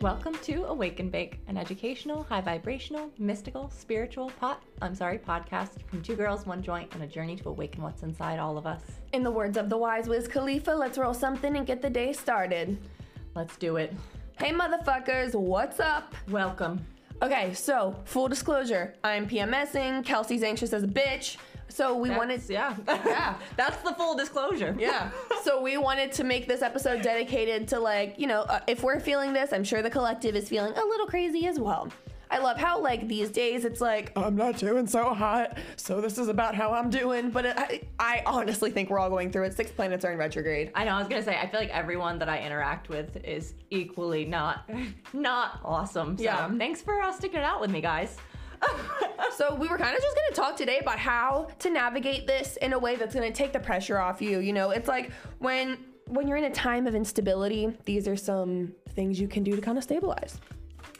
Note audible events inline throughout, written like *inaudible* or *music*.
Welcome to Awake and Bake, an educational, high vibrational, mystical, spiritual pot I'm sorry, podcast from two girls, one joint, and a journey to awaken what's inside all of us. In the words of the wise Wiz Khalifa, let's roll something and get the day started. Let's do it. Hey motherfuckers, what's up? Welcome. Okay, so full disclosure, I'm PMSing, Kelsey's anxious as a bitch. So we That's- wanted yeah. *laughs* Yeah. That's the full disclosure. Yeah. so we wanted to make this episode dedicated to like, you know, uh, if we're feeling this, I'm sure the collective is feeling a little crazy as well. I love how like these days it's like I'm not doing so hot, so this is about how I'm doing. But it, I, I honestly think we're all going through it. Six planets are in retrograde. I know, I was gonna say, I feel like everyone that I interact with is equally not *laughs* not awesome. So Yeah. thanks for uh, sticking it out with me, guys. So we were kind of just to talk today about how to navigate this in a way that's to take the pressure off you. You know, it's like when when you're in a time of instability, these are some things you can do to kind of stabilize.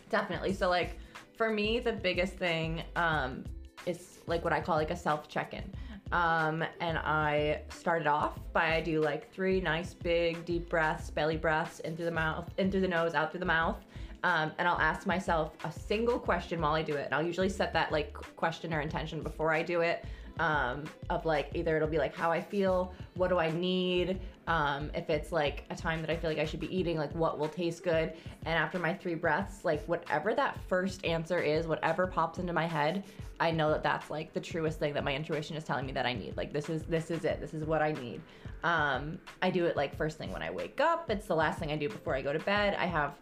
Definitely. So like for me, the biggest thing um, is like what I call like a self check-in. Um, and I started off by I do like three nice big deep breaths, belly breaths in through the mouth, in through the nose, out through the mouth. Um, and I'll ask myself a single question while I do it. And I'll usually set that like question or intention before I do it. Um, of like either it'll be like how I feel, what do I need, um, if it's like a time that I feel like I should be eating, like what will taste good. And after my three breaths, like whatever that first answer is, whatever pops into my head, I know that that's like the truest thing that my intuition is telling me that I need. Like this is this is it. This is what I need. Um, I do it like first thing when I wake up. It's the last thing I do before I go to bed. I have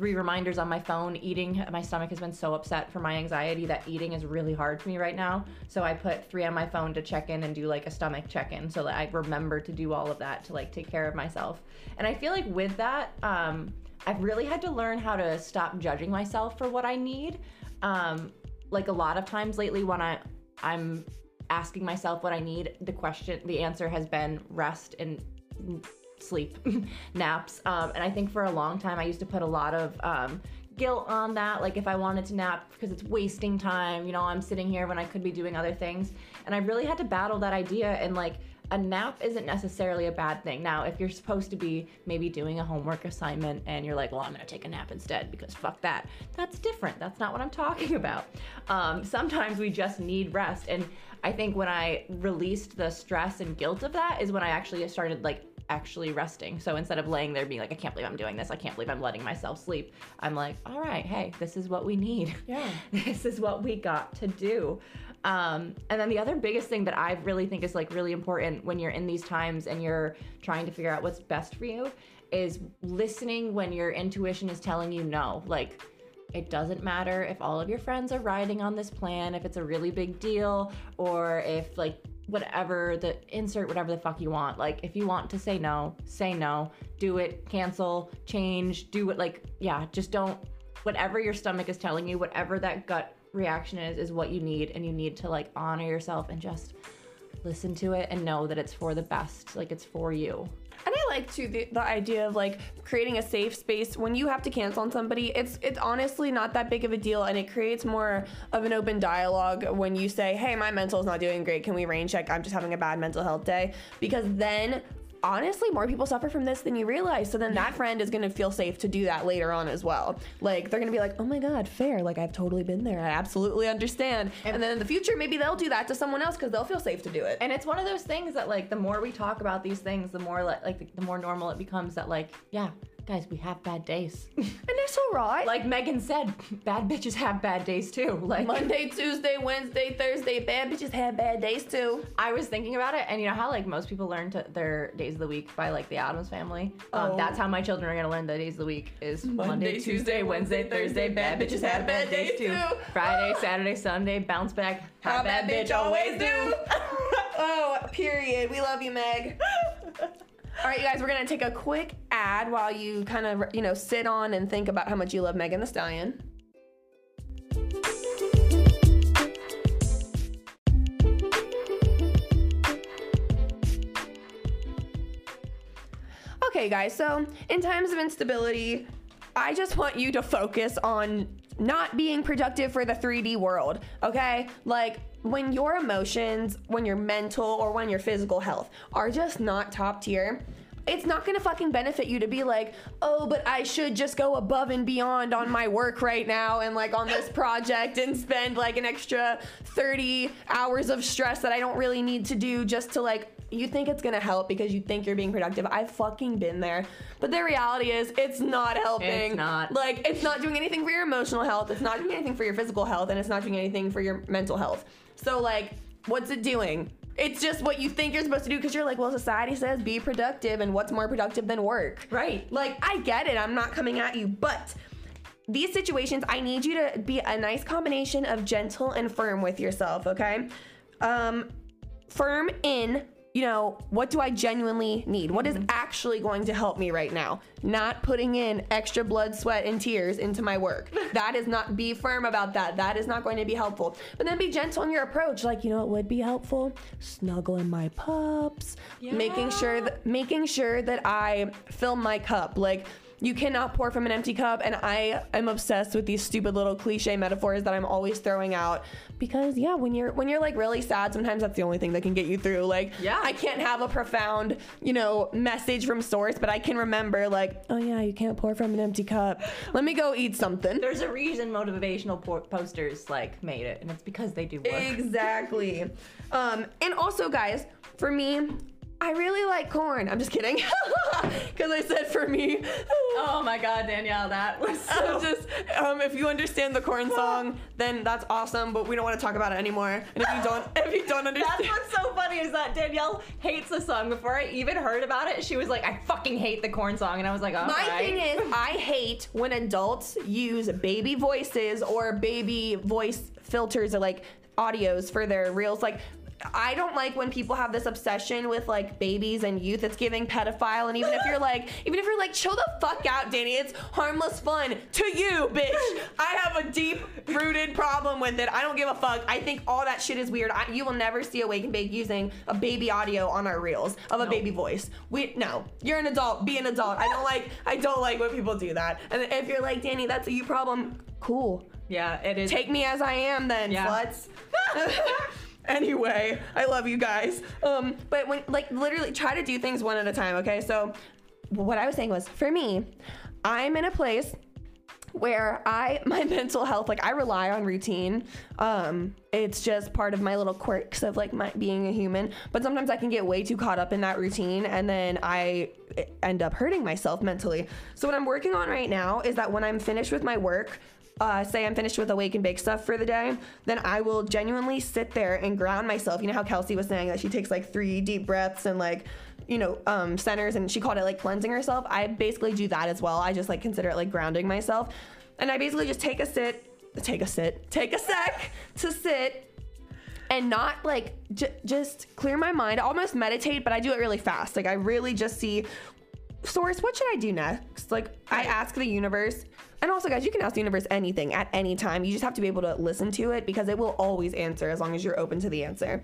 three reminders on my phone. Eating, my stomach has been so upset for my anxiety that eating is really hard for me right now. So I put three on my phone to check in and do like a stomach check in so that I remember to do all of that to like take care of myself. And I feel like with that, um, I've really had to learn how to stop judging myself for what I need. Um, like a lot of times lately when I I'm asking myself what I need, the question, the answer has been rest and sleep, *laughs* naps. Um, and I think for a long time, I used to put a lot of um, guilt on that. Like if I wanted to nap because it's wasting time, you know, I'm sitting here when I could be doing other things. And I really had to battle that idea and like, a nap isn't necessarily a bad thing. Now, if you're supposed to be maybe doing a homework assignment and you're like, well, I'm gonna take a nap instead because fuck that, that's different. That's not what I'm *laughs* talking about. Um, sometimes we just need rest. And I think when I released the stress and guilt of that is when I actually started like actually resting. So instead of laying there being like, I can't believe I'm doing this, I can't believe I'm letting myself sleep, I'm like, all right, hey, this is what we need. Yeah. *laughs* this is what we got to do. Um, and then the other biggest thing that I really think is like really important when you're in these times and you're trying to figure out what's best for you is listening when your intuition is telling you no. Like, it doesn't matter if all of your friends are riding on this plan, if it's a really big deal, or if like whatever the insert whatever the fuck you want. Like if you want to say no, say no. Do it, cancel, change, do it like yeah, just don't whatever your stomach is telling you, whatever that gut reaction is is what you need and you need to like honor yourself and just listen to it and know that it's for the best, like it's for you. And I like too the, the idea of like creating a safe space when you have to cancel on somebody. It's it's honestly not that big of a deal, and it creates more of an open dialogue when you say, "Hey, my mental is not doing great. Can we rain check? I'm just having a bad mental health day." Because then. Honestly, more people suffer from this than you realize. So then that friend is gonna feel safe to do that later on as well. Like they're gonna be like, "Oh my god, fair! Like I've totally been there. I absolutely understand." And, then in the future, maybe they'll do that to someone else because they'll feel safe to do it. And it's one of those things that like the more we talk about these things, the more like, like the more normal it becomes that like, yeah, guys, we have bad days. *laughs* And that's all right. like Megan said, bad bitches have bad days too. *laughs* Like Monday, Tuesday, Wednesday, Thursday, bad bitches have bad days too. I was thinking about it, and you know how like most people learn to their days of the week by like the Addams Family. Um, Oh. That's how my children are gonna learn the days of the week is Monday, Monday, Tuesday, Tuesday, Wednesday, Wednesday, Thursday. Bad bitches have bad days too. Friday, *laughs* Saturday, Sunday, bounce back. How bad bitch always do. oh, period. We love you, Meg. All right, you guys, we're gonna take a quick ad while you kind of, you know, sit on and think about how much you love Megan Thee Stallion. Okay, guys, so in times of instability, I just want you to focus on not being productive for the 3D world, okay? Like, when your emotions, when your mental, or when your physical health are just not top tier, it's not gonna fucking benefit you to be like, oh, but I should just go above and beyond on my work right now and like on this project and spend like an extra 30 hours of stress that I don't really need to do just to like you think it's gonna help because you think you're being productive. I've fucking been there. But the reality is it's not helping. It's not. Like it's not doing anything for your emotional health, it's not doing anything for your physical health, and it's not doing anything for your mental health. So like, what's it doing? It's just what you think you're supposed to do because you're like, well, society says be productive, and what's more productive than work? Right. Like, I get it. I'm not coming at you, but these situations, I need you to be a nice combination of gentle and firm with yourself, okay? Um, firm in, you know, what do I genuinely need? What is actually going to help me right now? Not putting in extra blood, sweat, and tears into my work. *laughs* That is not, be firm about that. That is not going to be helpful. But then be gentle in your approach. Like, you know, it would be helpful snuggling my pups, yeah. making sure that, making sure that I fill my cup. Like, you cannot pour from an empty cup and i am obsessed with these stupid little cliche metaphors that i'm always throwing out because yeah when you're when you're like really sad sometimes that's the only thing that can get you through like Yeah. i can't have a profound you know message from source but i can remember like oh yeah you can't pour from an empty cup let me go eat something There's a reason motivational po- posters like made it, and it's because they do work. Exactly. Um, and also, guys, for me, I really like corn. I'm just kidding. *laughs* Because I said for me. Oh my god, Danielle, that was *laughs* so. I'm just, um, if you understand the corn song, then that's awesome. But we don't want to talk about it anymore. And if you don't, *laughs* if you don't understand, That's what's so funny is that Danielle hates the song. Before I even heard about it, she was like, "I fucking hate the corn song," and I was like, "All My right." thing is, I hate when adults use baby voices or baby voice filters or like audios for their reels. Like, I don't like when people have this obsession with like babies and youth. It's giving pedophile. And even if you're like, even if you're like, chill the fuck out, Danny. It's harmless fun to you, bitch. I have a deep rooted problem with it. I don't give a fuck. I think all that shit is weird. I, you will never see Awake and Bake using a baby audio on our reels of a baby voice. We no, you're an adult. Be an adult. I don't like. I don't like when people do that. And if you're like Danny, that's a you problem. Cool. yeah, it is. Take me as I am, then Yeah. sluts. *laughs* anyway, I love you guys. Um, but when like literally try to do things one at a time. Okay, so what I was saying was for me, I'm in a place where I *laughs* my mental health like I rely on routine. Um it's just part of my little quirks of like my being a human, but sometimes I can get way too caught up in that routine and then I end up hurting myself mentally. So what I'm working on right now is that when I'm finished with my work, uh, say I'm finished with awake and bake stuff for the day, then I will genuinely sit there and ground myself. You know how Kelsey was saying that she takes like three deep breaths and like, you know, um, centers and she called it like cleansing herself. I basically do that as well. I just like consider it like grounding myself. And I basically just take a sit, take a sit, take a sec to sit and not like j- just clear my mind, almost meditate, but I do it really fast. Like I really just see source what should i do next? Like i ask the universe. And also guys you can ask the universe anything at any time. You just have to be able to listen to it because it will always answer as long as you're open to the answer.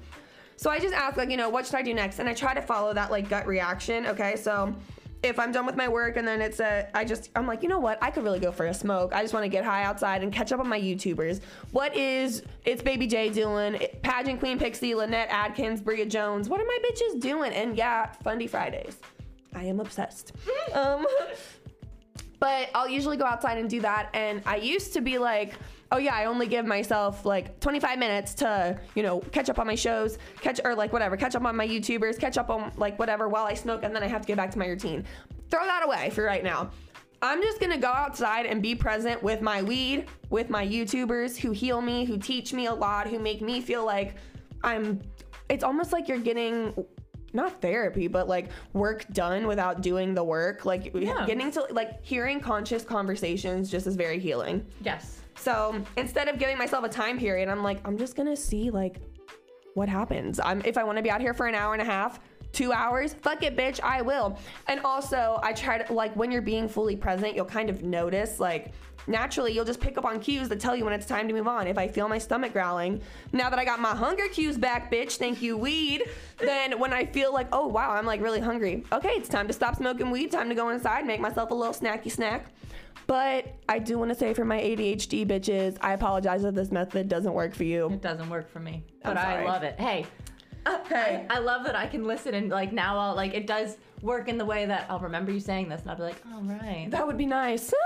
So i just ask like you know what should i do next? And i try to follow that like gut reaction okay? So if i'm done with my work and then it's a i just i'm like you know what? I could really go for a smoke. I just want to get high outside and catch up on my youtubers. What is it's baby j doing pageant queen pixie lynette adkins bria jones. What are my bitches doing? And yeah fundy fridays I am obsessed. um, *laughs* but I'll usually go outside and do that. And I used to be like, oh yeah, I only give myself like 25 minutes to, you know, catch up on my shows, catch or like whatever, catch up on my YouTubers, catch up on like whatever while I smoke, and then I have to get back to my routine. Throw that away for right now. I'm just gonna go outside and be present with my weed, with my YouTubers who heal me, who teach me a lot, who make me feel like I'm. It's almost like you're getting not therapy, but like work done without doing the work. Like Yeah. getting to like hearing conscious conversations just is very healing. yes. So instead of giving myself a time period, I'm like, I'm just gonna see like what happens. I'm if I want to be out here for an hour and a half, two hours, fuck it, bitch, I will. And also, I try to like when you're being fully present, you'll kind of notice like naturally you'll just pick up on cues that tell you when it's time to move on. If I feel my stomach growling, now that I got my hunger cues back, bitch, thank you, weed. then when I feel like, oh wow, I'm like really hungry. Okay, it's time to stop smoking weed. Time to go inside, make myself a little snacky snack. But I do want to say for my ADHD bitches, I apologize if this method doesn't work for you. It doesn't work for me, but I love it. Hey, Hey. I love that I can listen and like now I'll like it does work in the way that I'll remember you saying this and I'll be like, all right, That would be nice. *laughs*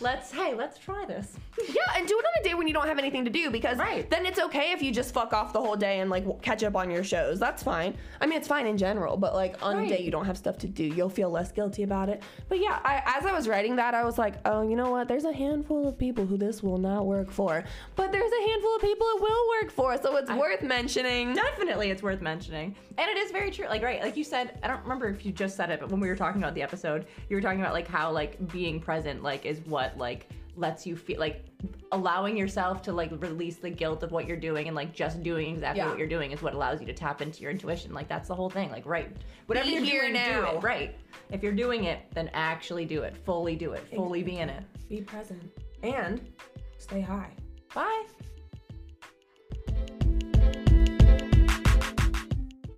let's, hey, let's try this. *laughs* yeah, and do it on a day when you don't have anything to do because Right. then it's okay if you just fuck off the whole day and like catch up on your shows. That's fine. I mean, it's fine in general, but like on Right. a day you don't have stuff to do, you'll feel less guilty about it. But yeah, I, as I was writing that, I was like, oh, you know what? There's a handful of people who this will not work for, but there's a handful of people it will work for, so it's worth mentioning. Definitely, it's worth mentioning. And it is very true. Like, right, like you said, I don't remember if you just said it, but when we were talking about the episode, you were talking about like how like being present, like, is what like lets you feel like allowing yourself to like release the guilt of what you're doing and like just doing exactly Yeah. what you're doing is what allows you to tap into your intuition. Like that's the whole thing. Like, right, whatever Be you're here doing, do now. it. Right. If you're doing it, then actually do it. Fully do it. Fully be in it. Be present and stay high. Bye.